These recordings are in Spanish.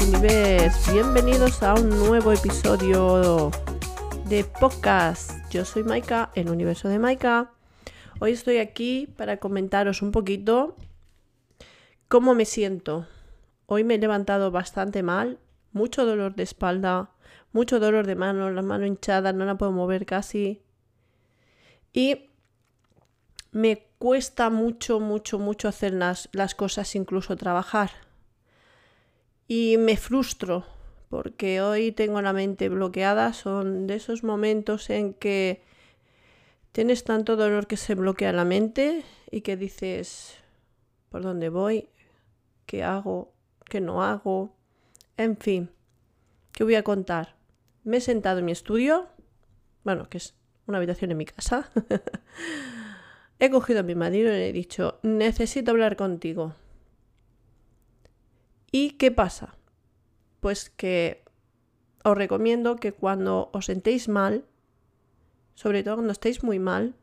bienvenidos a un nuevo episodio de podcast. Yo soy Maika, el universo de Maika. Hoy estoy aquí para comentaros un poquito cómo me siento. Hoy me he levantado bastante mal, mucho dolor de espalda, mucho dolor de mano, la mano hinchada, no la puedo mover casi. Y me cuesta mucho, mucho, mucho hacer las, las cosas, incluso trabajar y me frustro porque hoy tengo la mente bloqueada. Son de esos momentos en que tienes tanto dolor que se bloquea la mente y que dices, ¿por dónde voy? ¿Qué hago? ¿Qué no hago? En fin, ¿qué voy a contar? Me he sentado en mi estudio, bueno, que es una habitación en mi casa. he cogido a mi marido y le he dicho, necesito hablar contigo. ¿Y qué pasa? Pues que os recomiendo que cuando os sentéis mal, sobre todo cuando estéis muy mal,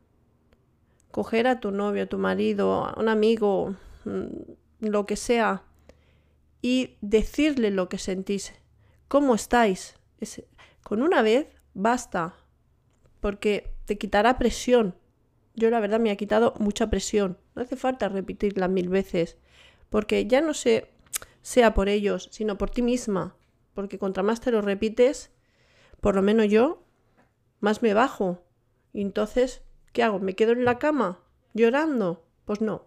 coger a tu novio, a tu marido, a un amigo, mm, lo que sea, y decirle lo que sentís, cómo estáis. con una vez basta, porque te quitará presión. Yo la verdad me ha quitado mucha presión. No hace falta repetirla mil veces, porque ya no sé sea por ellos, sino por ti misma. Porque contra más te lo repites, por lo menos yo, más me bajo. Y entonces, ¿qué hago? ¿Me quedo en la cama llorando? Pues no,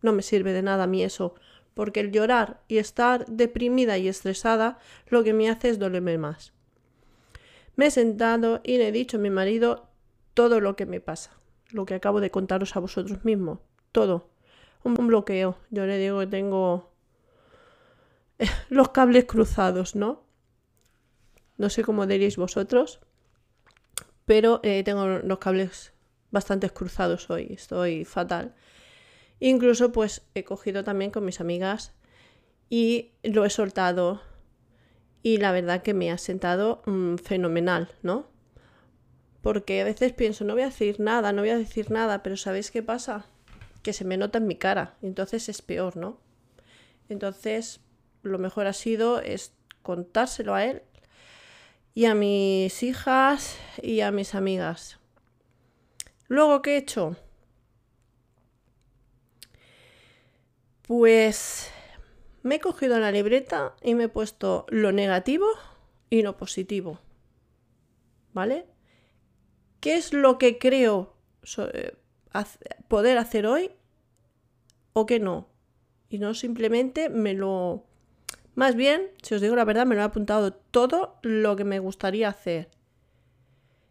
no me sirve de nada a mí eso. Porque el llorar y estar deprimida y estresada lo que me hace es dolerme más. Me he sentado y le he dicho a mi marido todo lo que me pasa. Lo que acabo de contaros a vosotros mismos. Todo. Un bloqueo. Yo le digo que tengo los cables cruzados, ¿no? No sé cómo diréis vosotros, pero eh, tengo los cables bastante cruzados hoy, estoy fatal. Incluso pues he cogido también con mis amigas y lo he soltado y la verdad que me ha sentado mm, fenomenal, ¿no? Porque a veces pienso, no voy a decir nada, no voy a decir nada, pero ¿sabéis qué pasa? Que se me nota en mi cara, entonces es peor, ¿no? Entonces, lo mejor ha sido es contárselo a él y a mis hijas y a mis amigas. Luego, ¿qué he hecho? Pues me he cogido la libreta y me he puesto lo negativo y lo positivo. ¿Vale? ¿Qué es lo que creo eh, poder hacer hoy o qué no? Y no simplemente me lo más bien, si os digo la verdad, me lo he apuntado todo lo que me gustaría hacer.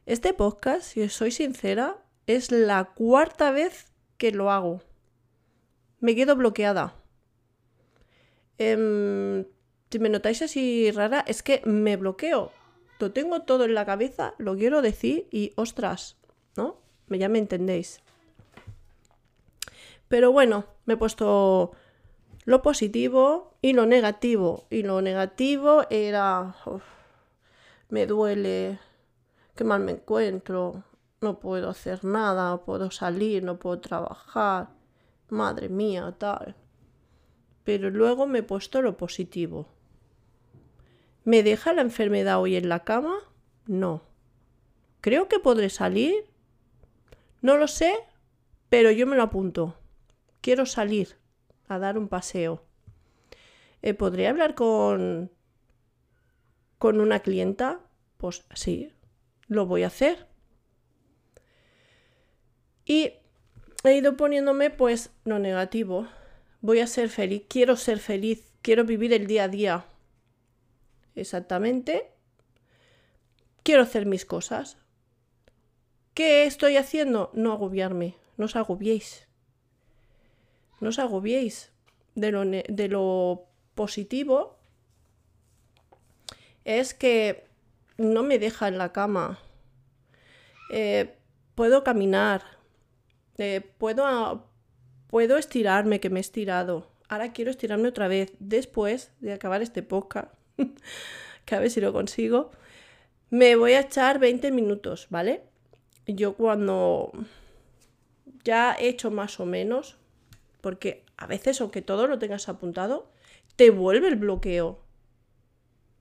Este podcast, si os soy sincera, es la cuarta vez que lo hago. Me quedo bloqueada. Em, si me notáis así rara, es que me bloqueo. Lo tengo todo en la cabeza, lo quiero decir y ostras, ¿no? Ya me entendéis. Pero bueno, me he puesto lo positivo y lo negativo. Y lo negativo era, me duele, qué mal me encuentro, no puedo hacer nada, no puedo salir, no puedo trabajar, madre mía, tal. Pero luego me he puesto lo positivo. ¿Me deja la enfermedad hoy en la cama? No. ¿Creo que podré salir? No lo sé, pero yo me lo apunto. Quiero salir a dar un paseo. Eh, ¿Podría hablar con, con una clienta? Pues sí, lo voy a hacer. Y he ido poniéndome pues lo negativo. Voy a ser feliz, quiero ser feliz, quiero vivir el día a día. Exactamente. Quiero hacer mis cosas. ¿Qué estoy haciendo? No agobiarme, no os agobiéis no os agobiéis. De lo, positivo es que no me deja en la cama. Eh, puedo caminar. Eh, puedo, puedo estirarme, que me he estirado. Ahora quiero estirarme otra vez. Después de acabar este podcast, que a ver si lo consigo, me voy a echar 20 minutos, ¿vale? Yo cuando ya he hecho más o menos, porque a veces, aunque todo lo tengas apuntado, te vuelve el bloqueo.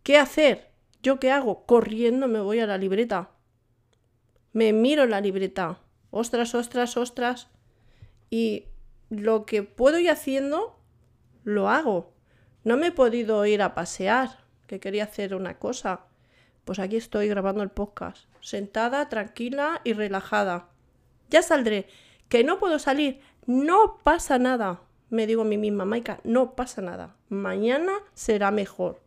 ¿Qué hacer? ¿Yo qué hago? Corriendo me voy a la libreta. Me miro la libreta. Ostras, ostras, ostras. Y lo que puedo ir haciendo, lo hago. No me he podido ir a pasear, que quería hacer una cosa. Pues aquí estoy grabando el podcast, sentada, tranquila y relajada. Ya saldré. Que no puedo salir. No pasa nada. Me digo a mí misma, Maika, no pasa nada. Mañana será mejor.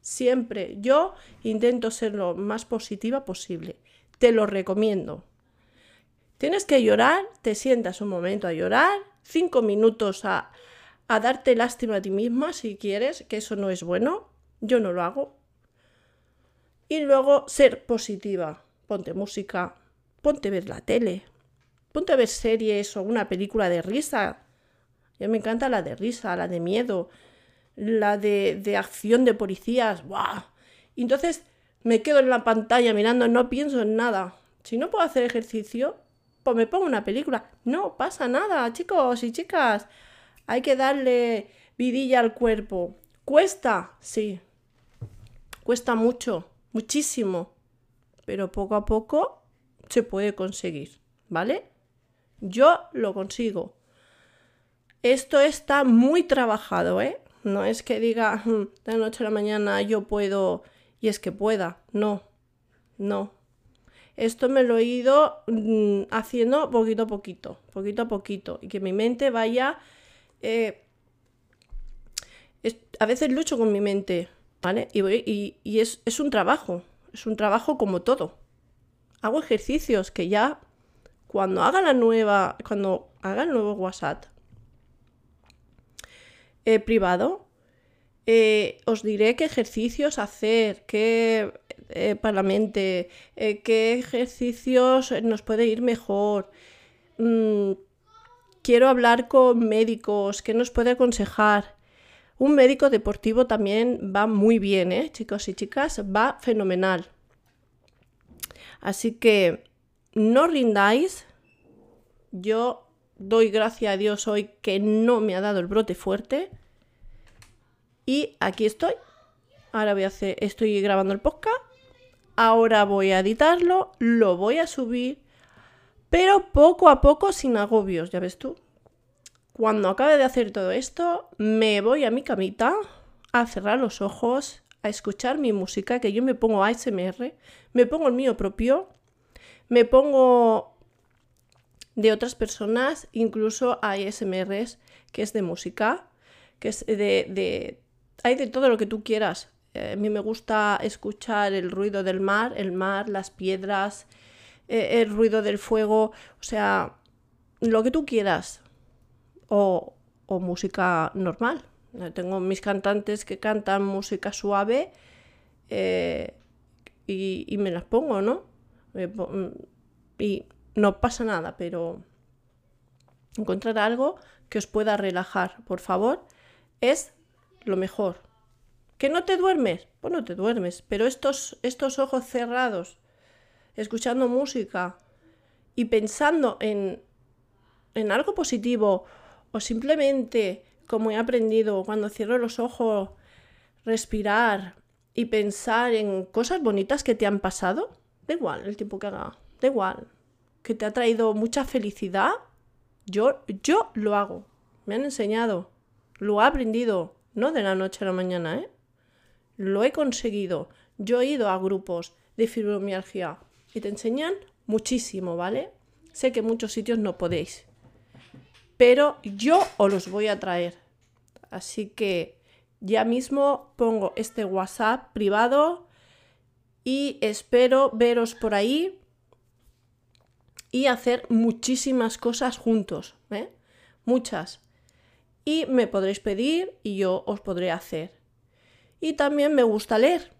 Siempre yo intento ser lo más positiva posible. Te lo recomiendo. Tienes que llorar, te sientas un momento a llorar, cinco minutos a, a darte lástima a ti misma si quieres, que eso no es bueno. Yo no lo hago. Y luego ser positiva. Ponte música, ponte ver la tele, ponte a ver series o una película de risa. Yo me encanta la de risa, la de miedo, la de, de acción de policías. ¡Buah! Y entonces me quedo en la pantalla mirando, no pienso en nada. Si no puedo hacer ejercicio, pues me pongo una película. No pasa nada, chicos y chicas. Hay que darle vidilla al cuerpo. ¿Cuesta? Sí. Cuesta mucho, muchísimo. Pero poco a poco se puede conseguir, ¿vale? Yo lo consigo. Esto está muy trabajado, ¿eh? No es que diga hmm, de noche a la mañana yo puedo y es que pueda. No, no. Esto me lo he ido mm, haciendo poquito a poquito, poquito a poquito. Y que mi mente vaya... Eh, a veces lucho con mi mente, ¿vale? Y, es un trabajo, es un trabajo como todo. Hago ejercicios que ya cuando haga la nueva, cuando haga el nuevo WhatsApp eh, privado, eh, os diré qué ejercicios hacer, qué eh, para la mente, qué ejercicios nos puede ir mejor. Mm, quiero hablar con médicos, qué nos puede aconsejar. Un médico deportivo también va muy bien, ¿eh? chicos y chicas, va fenomenal. Así que no rindáis. Yo doy gracias a Dios hoy que no me ha dado el brote fuerte. Y aquí estoy. Ahora voy a hacer, estoy grabando el podcast. Ahora voy a editarlo, lo voy a subir, pero poco a poco sin agobios, ya ves tú. Cuando acabe de hacer todo esto, me voy a mi camita a cerrar los ojos, a escuchar mi música, que yo me pongo ASMR, me pongo el mío propio, me pongo de otras personas, incluso hay ASMRs que es de música, que es de, hay de todo lo que tú quieras. Eh, a mí me gusta escuchar el ruido del mar, el mar, las piedras, eh, el ruido del fuego, o sea, lo que tú quieras o, música normal. Tengo mis cantantes que cantan música suave eh, y, me las pongo, ¿no? Mm, y no pasa nada, pero encontrar algo que os pueda relajar, por favor, es lo mejor. ¿Que no te duermes? Pues no te duermes, pero estos, estos ojos cerrados, escuchando música y pensando en, en algo positivo o simplemente, como he aprendido, cuando cierro los ojos, respirar y pensar en cosas bonitas que te han pasado, da igual el tiempo que haga, da igual, que te ha traído mucha felicidad, yo, yo lo hago, me han enseñado, lo he aprendido, no de la noche a la mañana, ¿eh? Lo he conseguido. Yo he ido a grupos de fibromialgia y te enseñan muchísimo, ¿vale? Sé que en muchos sitios no podéis, pero yo os los voy a traer. Así que ya mismo pongo este WhatsApp privado y espero veros por ahí y hacer muchísimas cosas juntos, ¿eh? muchas. Y me podréis pedir y yo os podré hacer. Y también me gusta leer,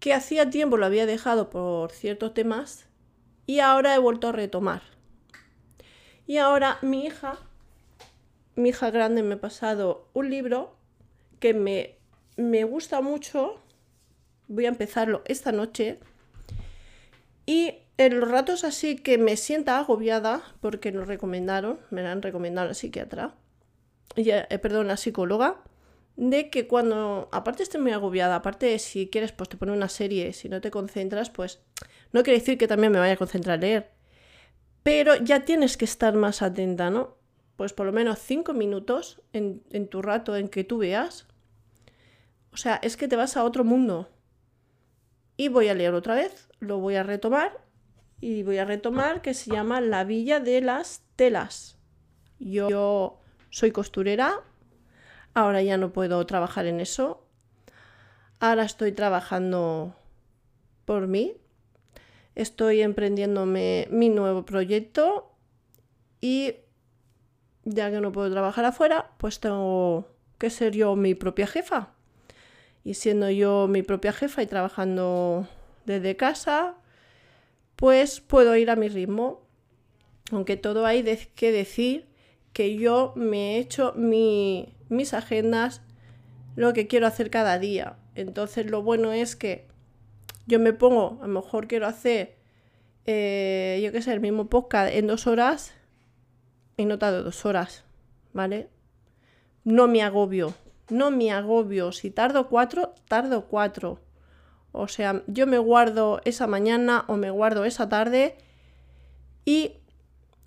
que hacía tiempo lo había dejado por ciertos temas y ahora he vuelto a retomar. Y ahora mi hija, mi hija grande me ha pasado un libro que me, me gusta mucho. Voy a empezarlo esta noche. Y en los ratos así que me sienta agobiada, porque lo recomendaron, me la han recomendado la psiquiatra, eh, perdón, la psicóloga, de que cuando, aparte estoy muy agobiada, aparte si quieres, pues te pone una serie, si no te concentras, pues no quiere decir que también me vaya a concentrar a leer, pero ya tienes que estar más atenta, ¿no? Pues por lo menos cinco minutos en tu rato en que tú veas. O sea, es que te vas a otro mundo. Y voy a leer otra vez, lo voy a retomar y voy a retomar que se llama La Villa de las Telas. Yo soy costurera, ahora ya no puedo trabajar en eso. Ahora estoy trabajando por mí. Estoy emprendiéndome mi nuevo proyecto y ya que no puedo trabajar afuera, pues tengo que ser yo mi propia jefa. Y siendo yo mi propia jefa y trabajando desde casa, pues puedo ir a mi ritmo. Aunque todo hay que decir que yo me he hecho mis agendas, lo que quiero hacer cada día. Entonces lo bueno es que yo me pongo, a lo mejor quiero hacer, eh, yo qué sé, el mismo podcast en dos horas y no tardo dos horas, ¿vale? No me agobio, no me agobio. Si tardo cuatro, tardo cuatro. O sea, yo me guardo esa mañana o me guardo esa tarde y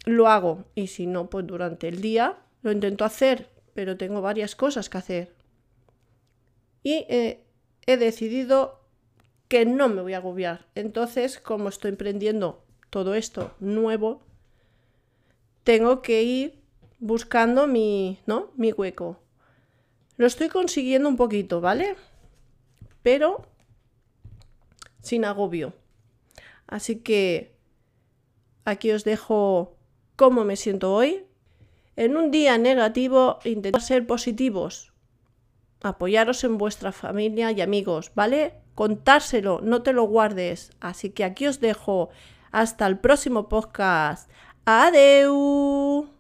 lo hago. Y si no, pues durante el día lo intento hacer, pero tengo varias cosas que hacer. Y eh, he decidido que no me voy a agobiar. Entonces, como estoy emprendiendo todo esto nuevo, tengo que ir buscando mi, ¿no? mi hueco. Lo estoy consiguiendo un poquito, ¿vale? Pero sin agobio. Así que aquí os dejo cómo me siento hoy. En un día negativo, intentar ser positivos. Apoyaros en vuestra familia y amigos, ¿vale? Contárselo, no te lo guardes. Así que aquí os dejo. Hasta el próximo podcast. Adeu.